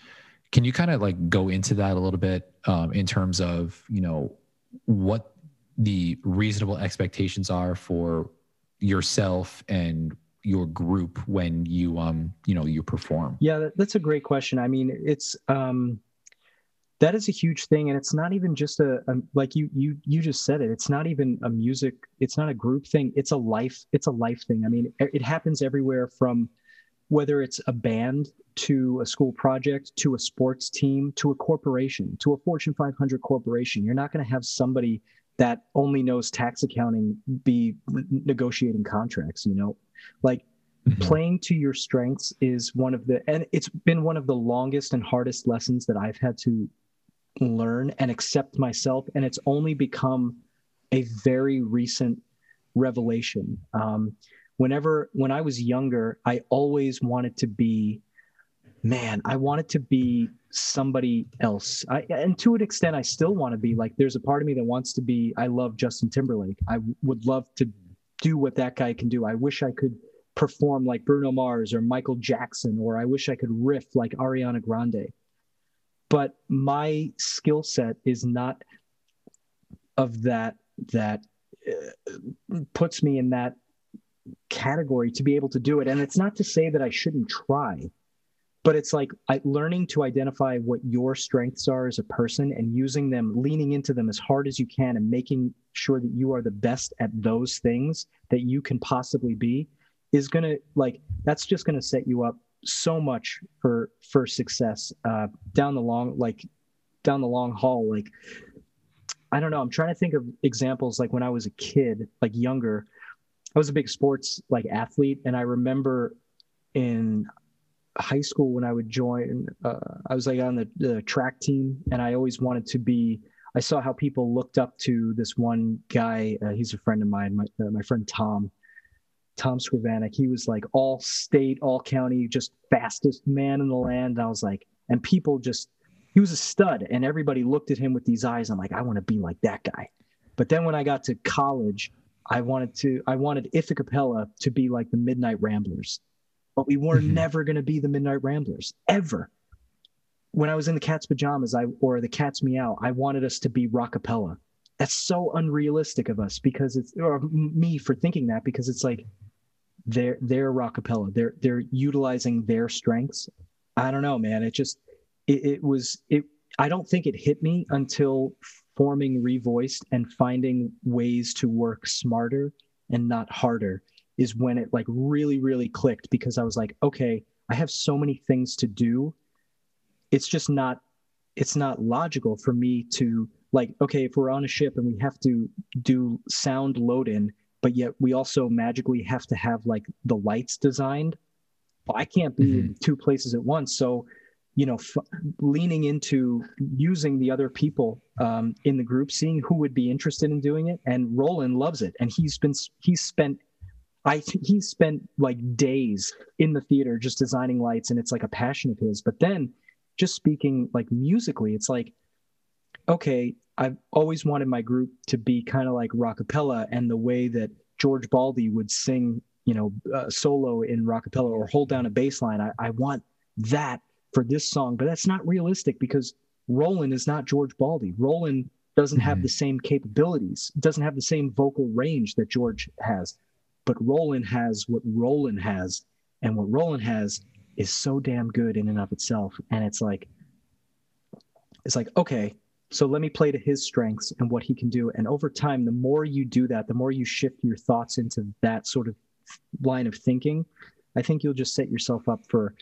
can you kind of like go into that a little bit um, in terms of you know what the reasonable expectations are for yourself and your group when you um you know you perform? Yeah, that's a great question. I mean, it's um, that is a huge thing and it's not even just a, a like you you you just said it it's not even a music it's not a group thing it's a life it's a life thing. I mean it, it happens everywhere from whether it's a band to a school project to a sports team to a corporation to a fortune 500 corporation. You're not going to have somebody that only knows tax accounting be negotiating contracts you know like Mhm. playing to your strengths is one of the and it's been one of the longest and hardest lessons that i've had to learn and accept myself and it's only become a very recent revelation um, whenever when i was younger i always wanted to be man i wanted to be somebody else. I, and to an extent i still want to be like there's a part of me that wants to be i love justin timberlake. I would love to do what that guy can do. I wish i could perform like bruno mars or michael jackson or i wish i could riff like ariana grande. But my skill set is not of that that uh, puts me in that category to be able to do it. And it's not to say that i shouldn't try but it's like learning to identify what your strengths are as a person and using them leaning into them as hard as you can and making sure that you are the best at those things that you can possibly be is going to like that's just going to set you up so much for for success uh down the long like down the long haul. Like i don't know. I'm trying to think of examples like when i was a kid like younger i was a big sports like athlete. And i remember in high school when i would join uh, i was like on the, the track team and i always wanted to be i saw how people looked up to this one guy uh, he's a friend of mine my, uh, my friend tom tom scrivanek. He was like all state all county just fastest man in the land. And i was like and people just he was a stud and everybody looked at him with these eyes. I'm like i want to be like that guy. But then when i got to college i wanted to i wanted Ithacappella to be like the midnight ramblers but we were Mhm. never going to be the midnight ramblers ever. When i was in the cat's pajamas i or the cat's meow i wanted us to be rockapella. That's so unrealistic of us because it's or me for thinking that because it's like they're they're rockapella. They're they're utilizing their strengths. I don't know man. It just it, it was it i don't think it hit me until forming revoiced and finding ways to work smarter and not harder is when it like really really clicked because i was like okay i have so many things to do. It's just not it's not logical for me to like okay if we're on a ship and we have to do sound load in but yet we also magically have to have like the lights designed well, i can't be in two places at once. So you know f- leaning into using the other people um, in the group seeing who would be interested in doing it and roland loves it and he's been he's spent i he's spent like days in the theater just designing lights and it's like a passion of his. But then just speaking like musically it's like okay i've always wanted my group to be kind of like rockapella and the way that George Baldi would sing you know uh, solo in rockapella or hold down a bass line. I, I want that for this song but that's not realistic because roland is not George Baldi roland doesn't have Mhm. the same capabilities doesn't have the same vocal range that george has but roland has what roland has and what roland has is so damn good in and of itself. And it's like it's like okay so let me play to his strengths and what he can do. And over time the more you do that the more you shift your thoughts into that sort of line of thinking i think you'll just set yourself up for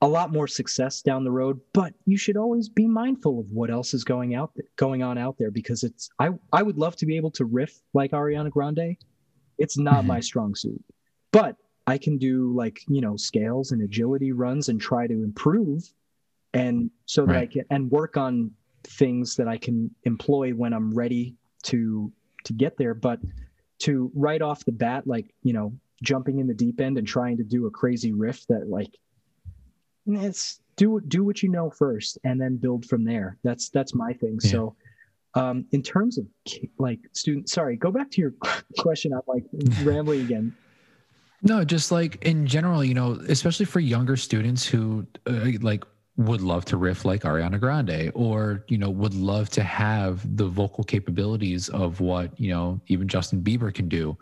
a lot more success down the road. But you should always be mindful of what else is going out going on out there because it's i i would love to be able to riff like ariana grande it's not my mm-hmm. strong suit. But i can do like you know scales and agility runs and try to improve and so that i can and work on things that i can employ when i'm ready to to get there. But to right off the bat like you know jumping in the deep end and trying to do a crazy riff that like it's do do what you know first and then build from there. That's that's my thing. Yeah. so um in terms of like student sorry go back to your question i'm like rambling again No, just like in general, you know, especially for younger students who uh, like would love to riff like Ariana Grande or, you know, would love to have the vocal capabilities of what, you know, even Justin Bieber can do.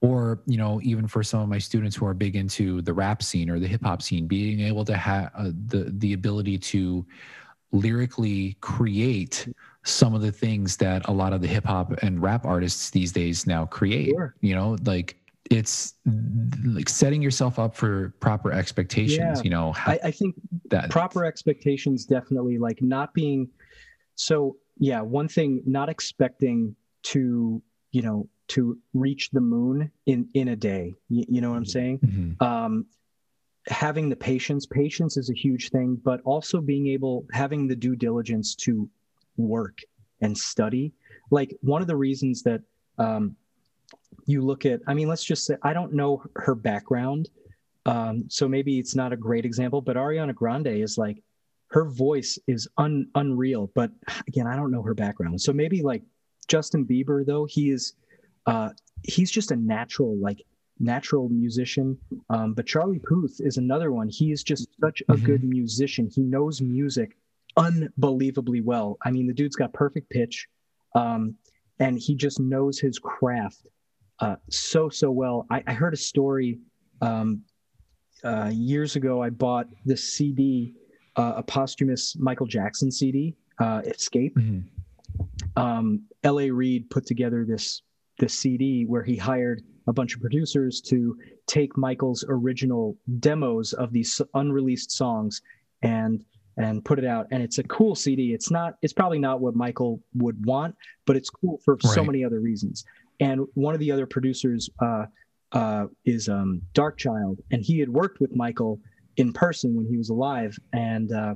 Or, you know, even for some of my students who are big into the rap scene or the hip hop scene, being able to have uh, the the ability to lyrically create some of the things that a lot of the hip hop and rap artists these days now create. Sure. You know, like it's like setting yourself up for proper expectations. Yeah. You know, ha- I, I think that proper expectations definitely like not being so yeah one thing not expecting to you know to reach the moon in in a day you, you know what i'm saying Mhm. um having the patience patience is a huge thing but also being able having the due diligence to work and study. Like one of the reasons that um you look at i mean let's just say i don't know her background um so maybe it's not a great example but ariana grande is like her voice is un, unreal but again i don't know her background. So maybe like justin bieber though he is uh he's just a natural like natural musician um but charlie puth is another one. He is just such a Mhm. good musician. He knows music unbelievably well i mean the dude's got perfect pitch um and he just knows his craft uh so so well i, I heard a story um uh years ago i bought this cd uh, a posthumous Michael Jackson CD, uh, Xscape. Mhm. Um, L.A. Reid put together this this CD where he hired a bunch of producers to take Michael's original demos of these unreleased songs and and put it out. And it's a cool CD. It's not. It's probably not what Michael would want, but it's cool for so many other reasons. And one of the other producers uh, uh, is um, Darkchild, and he had worked with Michael in person when he was alive and uh,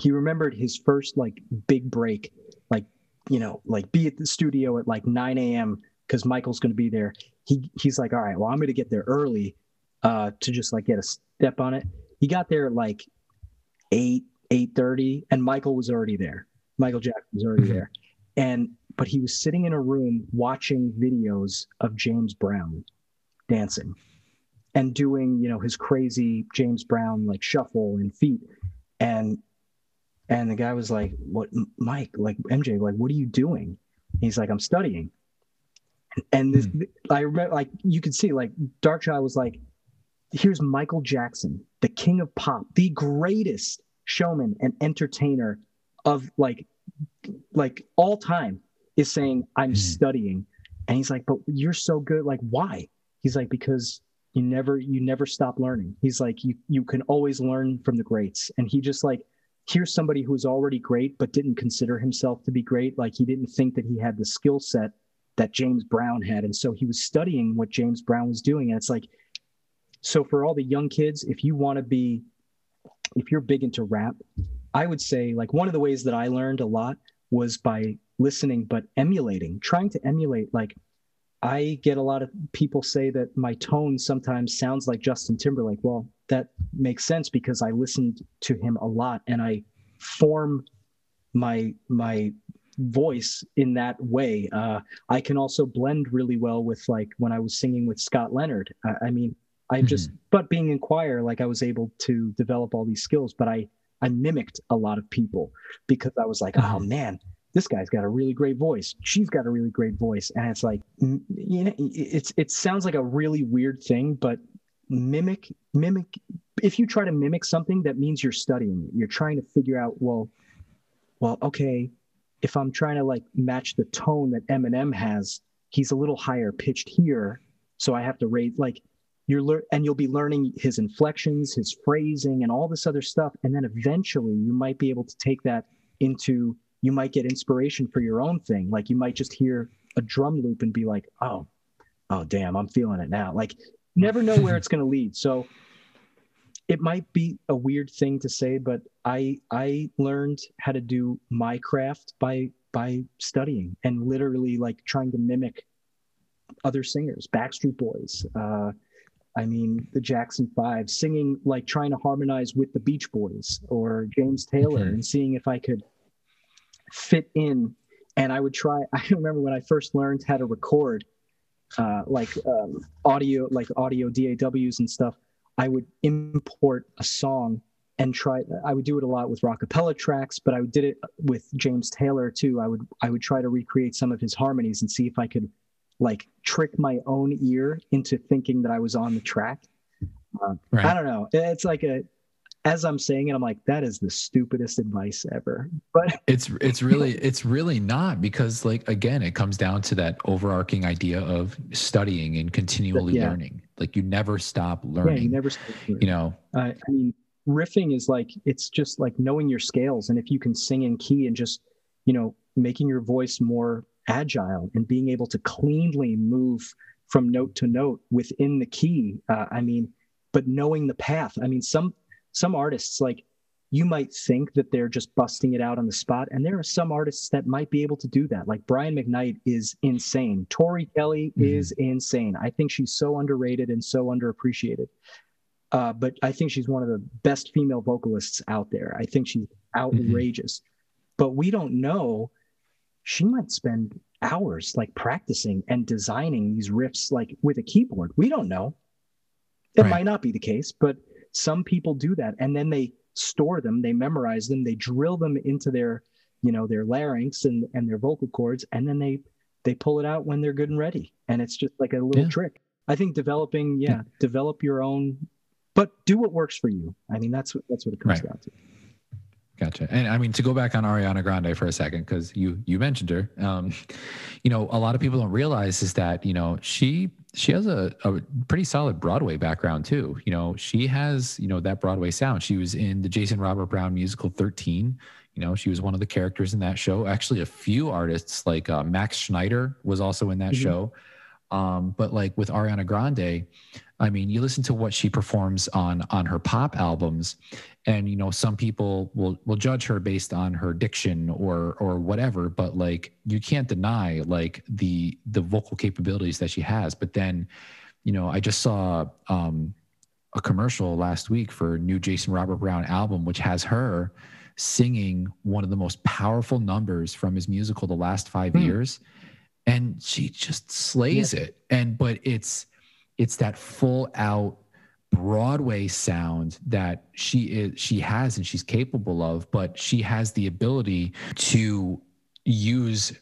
he remembered his first like big break like you know like be at the studio at like 9 a.m because michael's going to be there he he's like all right well i'm going to get there early uh to just like get a step on it he got there at like 8 8.30 and michael was already there. Michael jackson was already Mhm. there. And but he was sitting in a room watching videos of james brown dancing and doing you know his crazy James Brown like shuffle and feet. And and the guy was like what Mike like MJ like what are you doing? He's like I'm studying. And this I remember like you could see like Darkchild was like here's Michael Jackson the king of pop the greatest showman and entertainer of like like all time is saying I'm Mhm. studying. And he's like but you're so good. Like why? He's like because you never you never stop learning. He's like you you can always learn from the greats. And he just like here's somebody who was already great but didn't consider himself to be great. Like he didn't think that he had the skill set that James Brown had. And so he was studying what James Brown was doing. And it's like so for all the young kids if you want to be if you're big into rap I would say like one of the ways that I learned a lot was by listening but emulating trying to emulate like I get a lot of people say that my tone sometimes sounds like Justin Timberlake. Well, that makes sense because I listened to him a lot and I form my my voice in that way. Uh, I can also blend really well with like when I was singing with Scott Leonard. I, I mean, I just but being in choir, like I was able to develop all these skills, but I I mimicked a lot of people because I was like, oh Mhm. man, this guy's got a really great voice. She's got a really great voice, and it's like, mm, you know, it's it sounds like a really weird thing, but mimic mimic. If you try to mimic something, that means you're studying. it. You're trying to figure out, well, well, okay, if I'm trying to like match the tone that Eminem has, he's a little higher pitched here, so I have to raise like you're lear- and you'll be learning his inflections, his phrasing, and all this other stuff, and then eventually you might be able to take that into you might get inspiration for your own thing. Like you might just hear a drum loop and be like, oh, oh damn, I'm feeling it now. Like never know where it's going to lead. So it might be a weird thing to say, but I I learned how to do my craft by by studying and literally like trying to mimic other singers, Backstreet Boys. Uh, I mean, the Jackson Five, singing like trying to harmonize with the Beach Boys or James Taylor, Mhm. and seeing if I could fit in. And I would try. I remember when I first learned how to record, uh, like um, audio, like audio DAWs and stuff. I would import a song and try. I would do it a lot with rockapella tracks, but I did it with James Taylor too. I would I would try to recreate some of his harmonies and see if I could like trick my own ear into thinking that I was on the track. I Right. don't know. It's like a as I'm saying it, I'm like, that is the stupidest advice ever. But it's it's really it's really not because like again it comes down to that overarching idea of studying and continually Yeah. learning like you never stop yeah, learning you never stop learning. you know uh, I mean, riffing is like it's just like knowing your scales, and if you can sing in key and just you know making your voice more agile and being able to cleanly move from note to note within the key. Uh, I mean, but knowing the path. I mean, some some artists like you might think that they're just busting it out on the spot, and there are some artists that might be able to do that. Like Brian McKnight is insane. Tori Kelly Mhm. is insane. I think she's so underrated and so underappreciated uh, but I think she's one of the best female vocalists out there. I think she's outrageous. But we don't know. She might spend hours like practicing and designing these riffs like with a keyboard. We don't know. It Right. might not be the case, but some people do that and then they store them, they memorize them, they drill them into their, you know, their larynx and, and their vocal cords, and then they they pull it out when they're good and ready. And it's just like a little Yeah. trick. I think developing, yeah, develop your own, but do what works for you. I mean, that's what that's what it comes Right. down to. Gotcha. And I mean, to go back on Ariana Grande for a second, because you you mentioned her, um, you know, a lot of people don't realize is that you know she she has a, a pretty solid Broadway background too. You know, she has you know that Broadway sound. She was in the Jason Robert Brown musical Thirteen. You know, she was one of the characters in that show. Actually, a few artists like uh, Max Schneider was also in that Mhm. show. Um, but like with Ariana Grande, I mean, you listen to what she performs on on her pop albums, and you know some people will will judge her based on her diction or or whatever but like you can't deny like the the vocal capabilities that she has but then you know i just saw um a commercial last week for a new jason robert brown album which has her singing one of the most powerful numbers from his musical the last 5 Hmm. years and she just slays it. And but it's it's that full out Broadway sound that she is she has and she's capable of, but she has the ability to use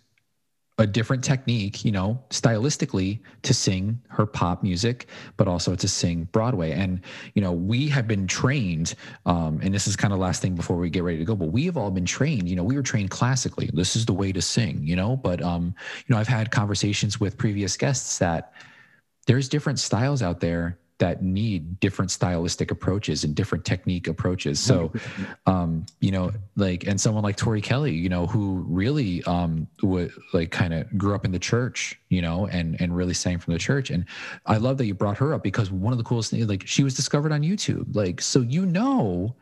a different technique, you know, stylistically to sing her pop music, but also to sing Broadway. And you know, we have been trained, um, and this is kind of last thing before we get ready to go. But we have all been trained. You know, we were trained classically. This is the way to sing. You know, but um, you know, I've had conversations with previous guests that there's different styles out there that need different stylistic approaches and different technique approaches. So, um, you know, like, and someone like Tori Kelly, you know, who really, um, would like kind of grew up in the church, you know, and, and really sang from the church. And I love that you brought her up because one of the coolest things, like she was discovered on YouTube. Like, so, you know,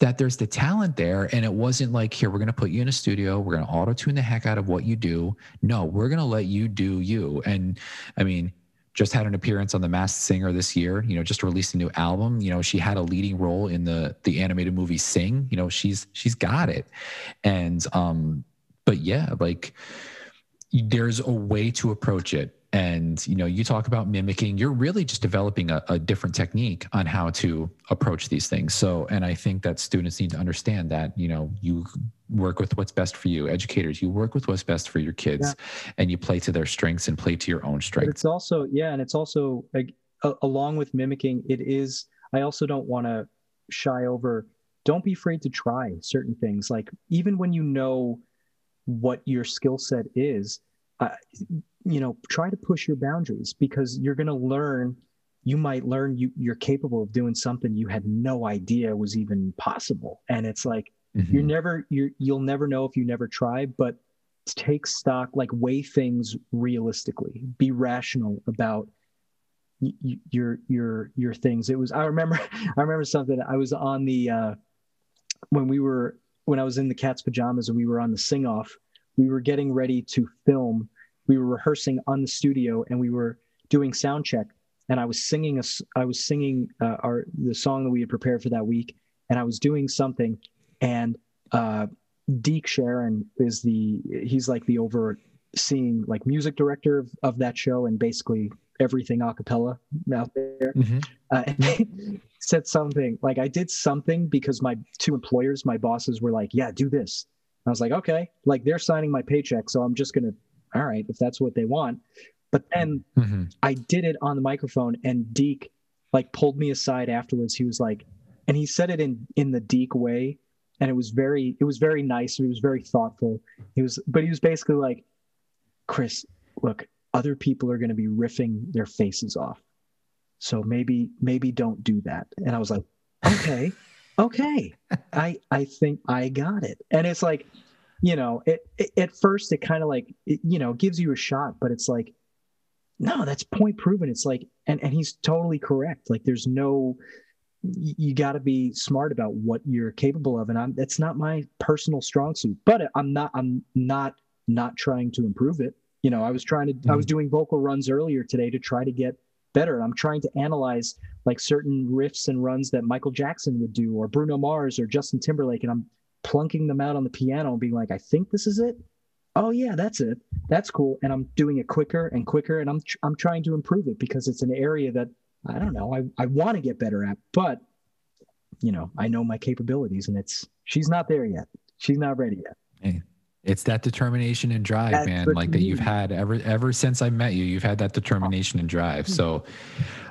that there's the talent there and it wasn't like here we're going to put you in a studio we're going to auto tune the heck out of what you do no we're going to let you do you and i mean just had an appearance on the masked singer this year you know just released a new album. You know she had a leading role in the the animated movie sing. You know she's she's got it. And um but yeah like there's a way to approach it and you know you talk about mimicking you're really just developing a, a different technique on how to approach these things so and i think that students need to understand that you know you work with what's best for you educators you work with what's best for your kids and you play to their strengths and play to your own But strengths it's also yeah, and it's also like, a, along with mimicking, it is. I also don't want to shy over. Don't be afraid to try certain things. Like even when you know what your skill set is, uh, you know, try to push your boundaries because you're going to learn. You might learn you you're capable of doing something you had no idea was even possible, and it's like Mhm. you're never you you'll never know if you never try but take stock like weigh things realistically be rational about y- your your your things it was i remember i remember something i was on the uh when we were when i was in the cat's pajamas and we were on the sing off we were getting ready to film we were rehearsing on the studio and we were doing sound check and i was singing a i was singing uh, our the song that we had prepared for that week and i was doing something and uh Deke Sharon is the he's like the overseeing like music director of, of that show and basically everything a cappella out there. Mhm. Uh, and said something like I did something because my two employers, my bosses were like, "Yeah, do this." I was like, "Okay," like they're signing my paycheck, so I'm just gonna, all right, if that's what they want. But then Mhm. I did it on the microphone, and Deke like pulled me aside afterwards. He was like, and he said it in in the Deke way, and it was very it was very nice. He was very thoughtful. He was, but he was basically like, Chris, look, other people are going to be riffing their faces off, so maybe maybe don't do that. And I was like, okay, okay, I I think I got it. And it's like, you know, it, it at first it kind of like it, you know gives you a shot, but it's like no, that's point proven. It's like, and, and he's totally correct. Like there's no, you, you got to be smart about what you're capable of. And I'm, that's not my personal strong suit, but I'm not, I'm not, not trying to improve it. You know, I was trying to, I was mm-hmm. doing vocal runs earlier today to try to get better. I'm trying to analyze like certain riffs and runs that Michael Jackson would do or Bruno Mars or Justin Timberlake. And I'm plunking them out on the piano and being like, I think this is it oh yeah that's it that's cool and i'm doing it quicker and quicker and i'm tr- i'm trying to improve it because it's an area that i don't know i, I want to get better at but you know i know my capabilities and it's she's not there yet she's not ready yet Hey, it's that determination and drive, That's man. Like that you've had ever ever since I met you. You've had that determination and drive. So,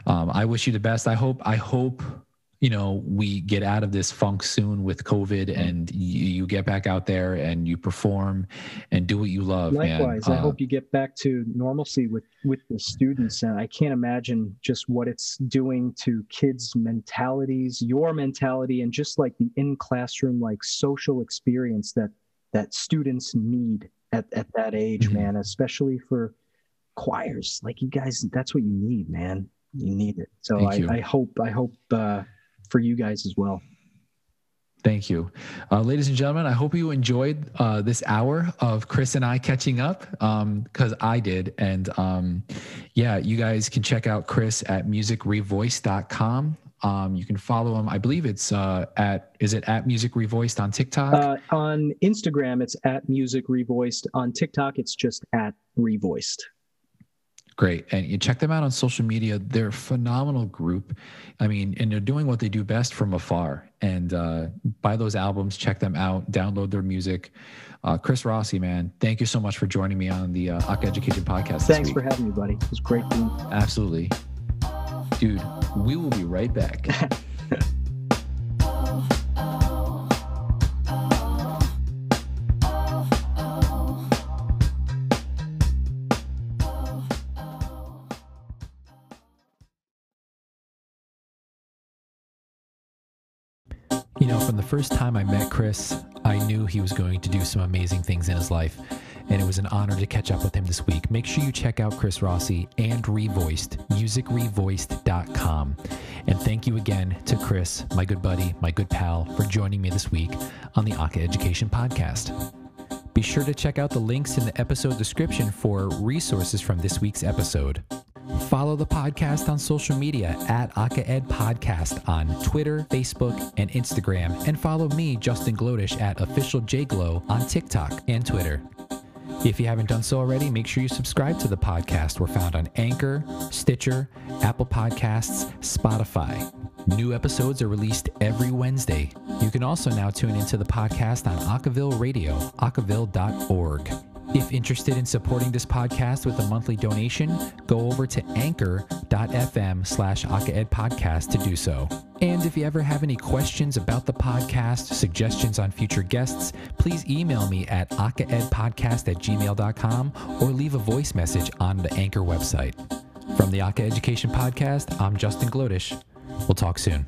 um, I wish you the best. I hope. I hope you know we get out of this funk soon with COVID, and you, you get back out there and you perform and do what you love, likewise man. i Uh, hope you get back to normalcy with with the students and i can't imagine just what it's doing to kids mentalities your mentality and just like the in classroom like social experience that that students need at, at that age Mhm. man especially for choirs like you guys that's what you need man you need it so I. I hope i hope uh for you guys as well Thank you. Uh, ladies and gentlemen, I hope you enjoyed uh, this hour of Chris and I catching up because I did. And um, yeah, you guys can check out Chris at musicrevoice.com. Um, you can follow him. I believe it's uh, at, is it at Music Revoiced on TikTok? uh on instagram it's at music revoiced on tiktok it's just at revoiced Great. And you check them out on social media. They're a phenomenal group. I mean, and they're doing what they do best from afar. And uh, buy those albums, check them out, download their music. Uh, Chris Rossi, man, thank you so much for joining me on the uh, Aca-Education podcast. this thanks for having me buddy it was great being Absolutely. Dude, we will be right back. first time I met Chris, I knew he was going to do some amazing things in his life, and it was an honor to catch up with him this week. Make sure you check out Chris Rossi and ReVoiced, musicrevoiced.com. And thank you again to Chris, my good buddy, my good pal, for joining me this week on the Aca-Education Podcast. Be sure to check out the links in the episode description for resources from this week's episode. Follow the podcast on social media at AcaEd Podcast on Twitter, Facebook, and Instagram. And follow me, Justin Glodish, at Official JGlow on TikTok and Twitter. If you haven't done so already, make sure you subscribe to the podcast. We're found on Anchor, Stitcher, Apple Podcasts, Spotify. New episodes are released every Wednesday. You can also now tune into the podcast on Acaville Radio, acaville.org. If interested in supporting this podcast with a monthly donation, go over to anchor.fm slash podcast to do so. And if you ever have any questions about the podcast, suggestions on future guests, please email me at acaedpodcast at gmail.com or leave a voice message on the Anchor website. From the Aca-Education Podcast, I'm Justin Glodish. We'll talk soon.